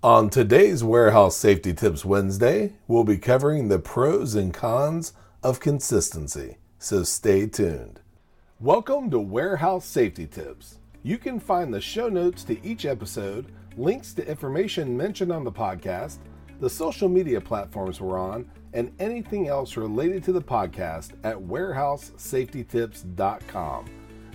On today's Warehouse Safety Tips Wednesday, we'll be covering the pros and cons of consistency, so stay tuned. Welcome to Warehouse Safety Tips. You can find the show notes to each episode, links to information mentioned on the podcast, the social media platforms we're on, and anything else related to the podcast at warehousesafetytips.com.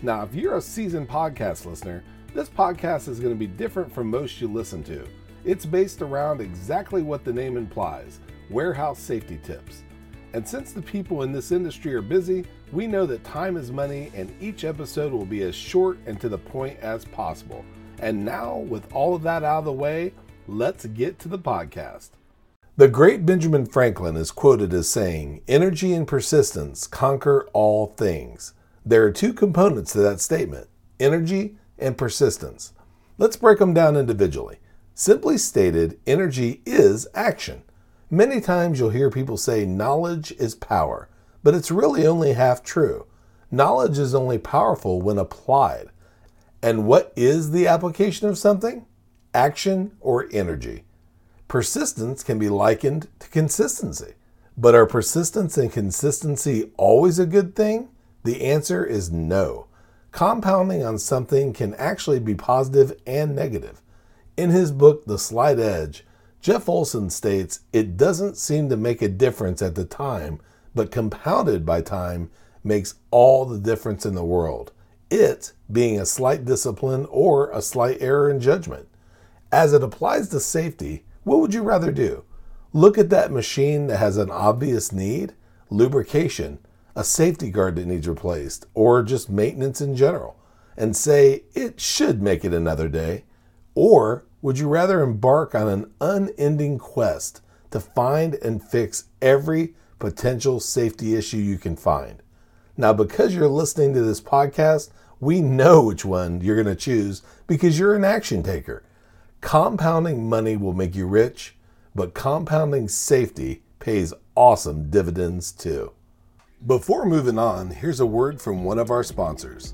Now, if you're a seasoned podcast listener, this podcast is going to be different from most you listen to. It's based around exactly what the name implies warehouse safety tips. And since the people in this industry are busy, we know that time is money and each episode will be as short and to the point as possible. And now, with all of that out of the way, let's get to the podcast. The great Benjamin Franklin is quoted as saying, Energy and persistence conquer all things. There are two components to that statement energy and persistence. Let's break them down individually. Simply stated, energy is action. Many times you'll hear people say knowledge is power, but it's really only half true. Knowledge is only powerful when applied. And what is the application of something? Action or energy. Persistence can be likened to consistency. But are persistence and consistency always a good thing? The answer is no. Compounding on something can actually be positive and negative. In his book, The Slight Edge, Jeff Olson states it doesn't seem to make a difference at the time, but compounded by time makes all the difference in the world. It being a slight discipline or a slight error in judgment. As it applies to safety, what would you rather do? Look at that machine that has an obvious need, lubrication, a safety guard that needs replaced, or just maintenance in general, and say it should make it another day or would you rather embark on an unending quest to find and fix every potential safety issue you can find? Now, because you're listening to this podcast, we know which one you're going to choose because you're an action taker. Compounding money will make you rich, but compounding safety pays awesome dividends too. Before moving on, here's a word from one of our sponsors.